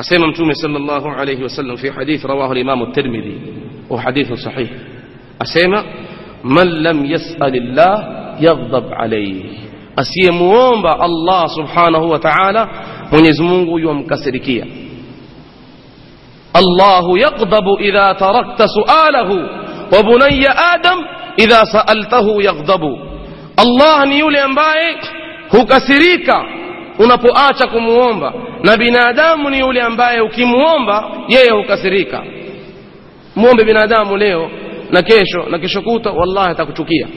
أسيما متومي صلى الله عليه وسلم في حديث رواه الإمام الترمذي وهو حديث صحيح. أسيما من لم يسأل الله يغضب عليه. أسيما ومبا الله سبحانه وتعالى من يزمونه يوم كسركية الله يغضب إذا تركت سؤاله وبني آدم إذا سألته يغضب. الله نيولي أنبائك هو كسريك unapoacha kumuomba na binadamu ni yule ambaye ukimuomba yeye hukasirika. Muombe binadamu leo na kesho na kesho kuta wallahi atakuchukia.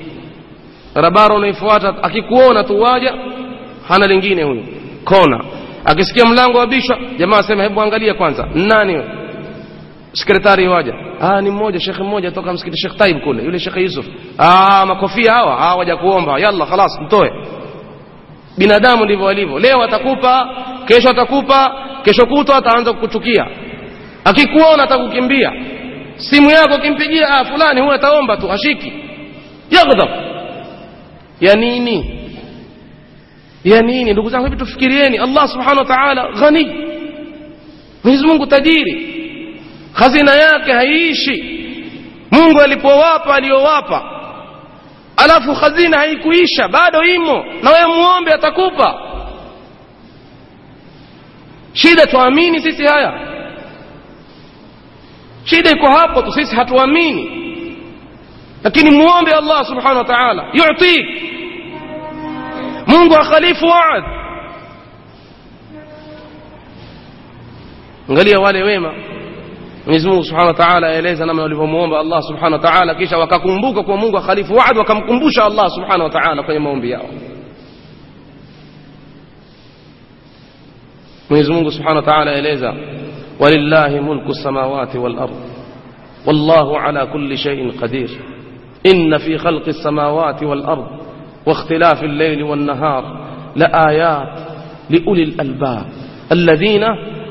Barabara unaifuata akikuona tu waja hana lingine huyu. Kona. Akisikia mlango wabishwa jamaa asema hebu angalia kwanza. Nani sekretari waja. Ah ni mmoja shekhe mmoja toka msikiti shekh Taib kule yule shekhe Yusuf. Ah makofia hawa ah waja kuomba yalla khalas mtoe binadamu ndivyo walivyo. Leo atakupa kesho atakupa kesho kutwa ataanza kukuchukia. Akikuona atakukimbia. Simu yako kimpigia ah fulani huyo ataomba tu hashiki yaghdhab ya nini? Ya nini? Ndugu zangu hebu tufikirieni. Allah subhanahu wa ta'ala ghani. Mwenyezi mungu tajiri. Hazina yake haiishi. Mungu alipowapa aliyowapa alafu hazina haikuisha bado imo na wewe muombe atakupa shida tuamini sisi haya shida iko hapo tu sisi hatuamini lakini muombe allah subhanahu wa ta'ala yutik mungu akhalifu waad angalia wale wema Mwenyezi Mungu Subhanahu wa Ta'ala aeleza namna walivyomuomba Allah Subhanahu wa Ta'ala kisha wakakumbuka kwa Mungu akhalifu waad wakamkumbusha Allah Subhanahu wa Ta'ala kwenye maombi yao Mwenyezi Mungu Subhanahu wa Ta'ala aeleza walillahi mulku samawati wal ard wallahu ala kulli shay'in qadir إن في خلق السماوات والأرض واختلاف الليل والنهار لآيات لأولي الألباب الذين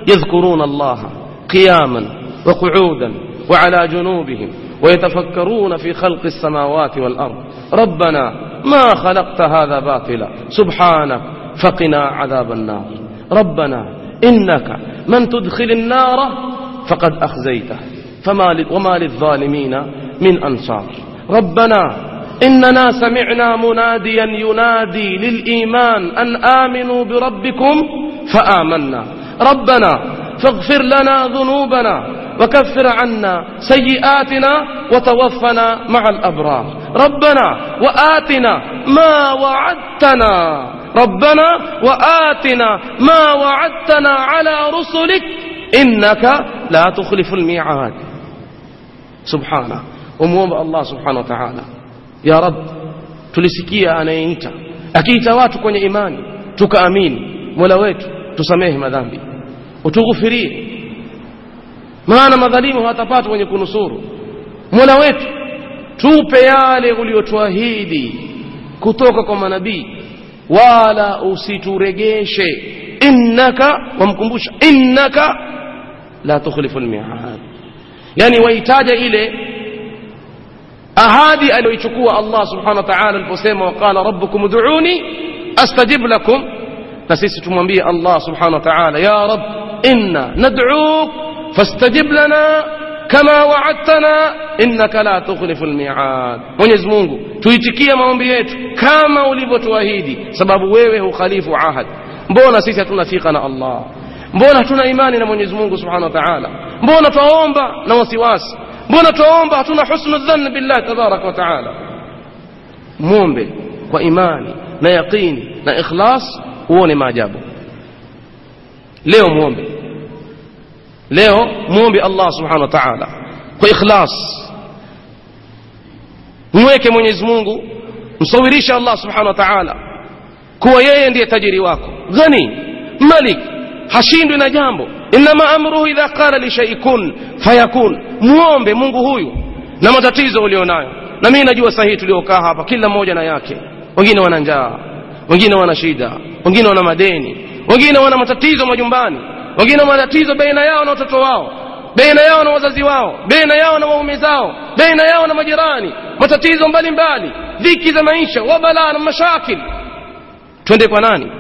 يذكرون الله قياما وقعودا وعلى جنوبهم ويتفكرون في خلق السماوات والأرض. ربنا ما خلقت هذا باطلا. سبحانك فقنا عذاب النار. ربنا إنك من تدخل النار فقد أخزيته. فما وما للظالمين من أنصار. ربنا إننا سمعنا مناديا ينادي للإيمان أن آمنوا بربكم فآمنا. ربنا فاغفر لنا ذنوبنا وكفر عنا سيئاتنا وتوفنا مع الأبرار. ربنا وآتنا ما وعدتنا. ربنا وآتنا ما وعدتنا على رسلك. إنك لا تخلف الميعاد. سبحانه. وموب الله سبحانه وتعالى. يا رب تلسكي أنا إنت أكيد تواتك إيماني تكأمين ولويت تسميه ما ذنبي وتغفريه maana madhalimu hawatapata wenye kunusuru mola wetu tupe yale uliotuahidi kutoka kwa manabii wala usituregeshe innaka wamkumbusha innaka la tukhlifu almi'ad yani waitaja ile ahadi aliyoichukua Allah subhanahu wa ta'ala aliposema waqala rabbukum ud'uni astajib lakum na sisi tumwambie Allah subhanahu wa ta'ala ya rab inna nad'uk فاستجب لنا كما وعدتنا إنك لا تخلف الميعاد. من يزمونه تويتكي مومبيت كما ولبت وهيدي سبب ويوه خليف عهد بونا سيسة نثيقنا الله بونا تنا إيماننا من يزمونه سبحانه وتعالى بونا توامبا نوسواس بونا توامبا تنا حسن الظن بالله تبارك وتعالى مومبي وإيماني نيقيني نإخلاص ووني ما جابه ليه مومبي leo muombe Allah subhanahu wa ta'ala kwa ikhlas mweke Mwenyezi Mungu msawirishe Allah subhanahu wa ta'ala kuwa yeye ndiye tajiri wako ghani malik hashindwi na jambo inma amruhu idha qala li shay'in kun fayakun muombe Mungu huyu na matatizo ulionayo na mimi najua sahihi tuliokaa hapa kila mmoja na yake wengine wana njaa wengine wana shida wengine wana madeni wengine wana matatizo majumbani wengine matatizo baina yao na watoto wao baina yao na wazazi wao baina yao na waume zao baina yao na majirani matatizo mbalimbali dhiki za maisha wabalaa na mashakil. Twende kwa nani?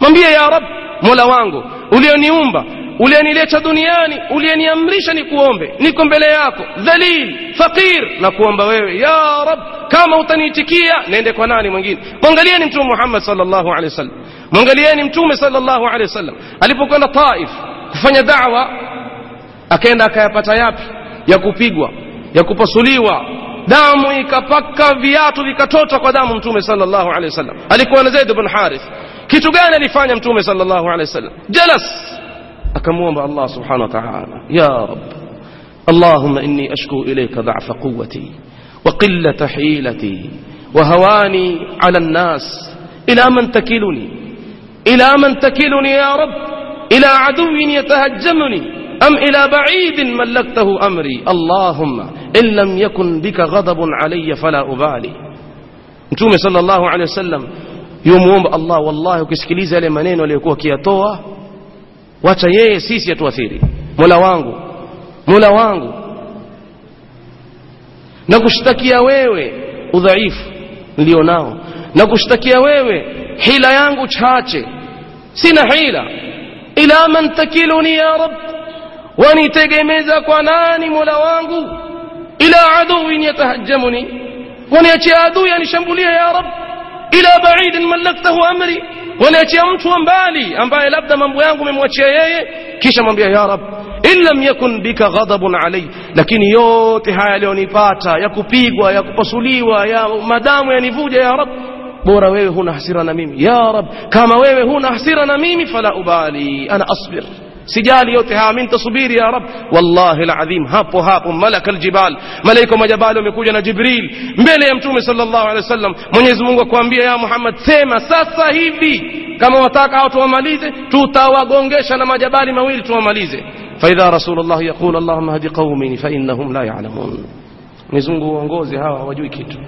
Mwambie ya rab mola wangu ulioniumba uliyenileta duniani uliyeniamrisha ni kuombe niko mbele yako dhalil faqir na kuomba wewe ya rab kama utaniitikia naende kwa nani mwingine? Mwangalieni mtume muhammad sallallahu alaihi wasallam mwangalieni mtume sallallahu alaihi wasallam alipokwenda taif kufanya da'wa akaenda akayapata yapi ya kupigwa ya kupasuliwa damu ikapaka viatu vikatota kwa damu mtume sallallahu alaihi wasallam alikuwa na zaid ibn harith kitu gani alifanya mtume sallallahu alaihi wasallam jalas akamwomba allah subhanahu wa ta'ala ya rab اللهم إني أشكو إليك ضعف قوتي وقلة حيلتي وهواني على الناس إلى من تكلني إلى من تكلني يا رب؟ إلى عدو يتهجمني؟ أم إلى بعيد ملكته أمري؟ اللهم إن لم يكن بك غضب علي فلا أبالي. نتومي صلى الله عليه وسلم يوم يوم الله والله كسكليزة لمنين وليكوه كي يتوى وتيه سيس يتوثيري مولا وانغو. مولا وانغو. نكشتكي ويوي. وضعيف ليوناو نكشتكي ويوي. حيلا يانغو تشاتي سنحيلة إلى من تكلني يا رب؟ وني ونتقميزا كناني ملوانك إلى عدو يتهجمني. ونأتي عدو يعني يا رب؟ إلى بعيد ملكته أمري. ونأتي أمت بالي أم بالي لابد من بيانك من وشي كيش من يا رب. إن لم يكن بك غضب علي. لكن يوتي هاي لوني فاتا. يا كوبيغوا يا كوبسوليوا يا مدام يعني نفوجا يا رب. Bora wewe huna hasira na mimi ya rab kama wewe huna hasira na mimi fala ubali ana asbir sijali yote haya mimi nitasubiri ya rab wallahi alazim hapo hapo malaka aljibal malaika majabali wamekuja na jibril mbele ya mtume sallallahu alaihi wasallam mwenyezi Mungu akwambia ya Muhammad sema sasa hivi kama wataka hao tuwamalize tutawagongesha na majabali mawili tuwamalize فإذا رسول الله يقول اللهم هد قومي فإنهم لا يعلمون مزungu uongozi hawa hawajui kitu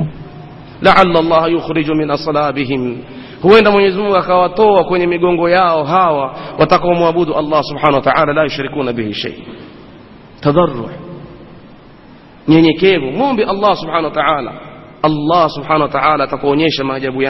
لعل الله يخرج من أصلابهم. هوين مونيز مونغا خواتو وكوني ميغونغو ياو هاو وتقوم وابود الله سبحانه وتعالى لا يشركون به شيء. تضرع. نيني كيبو الله سبحانه وتعالى. الله سبحانه وتعالى تقونيش ما جابو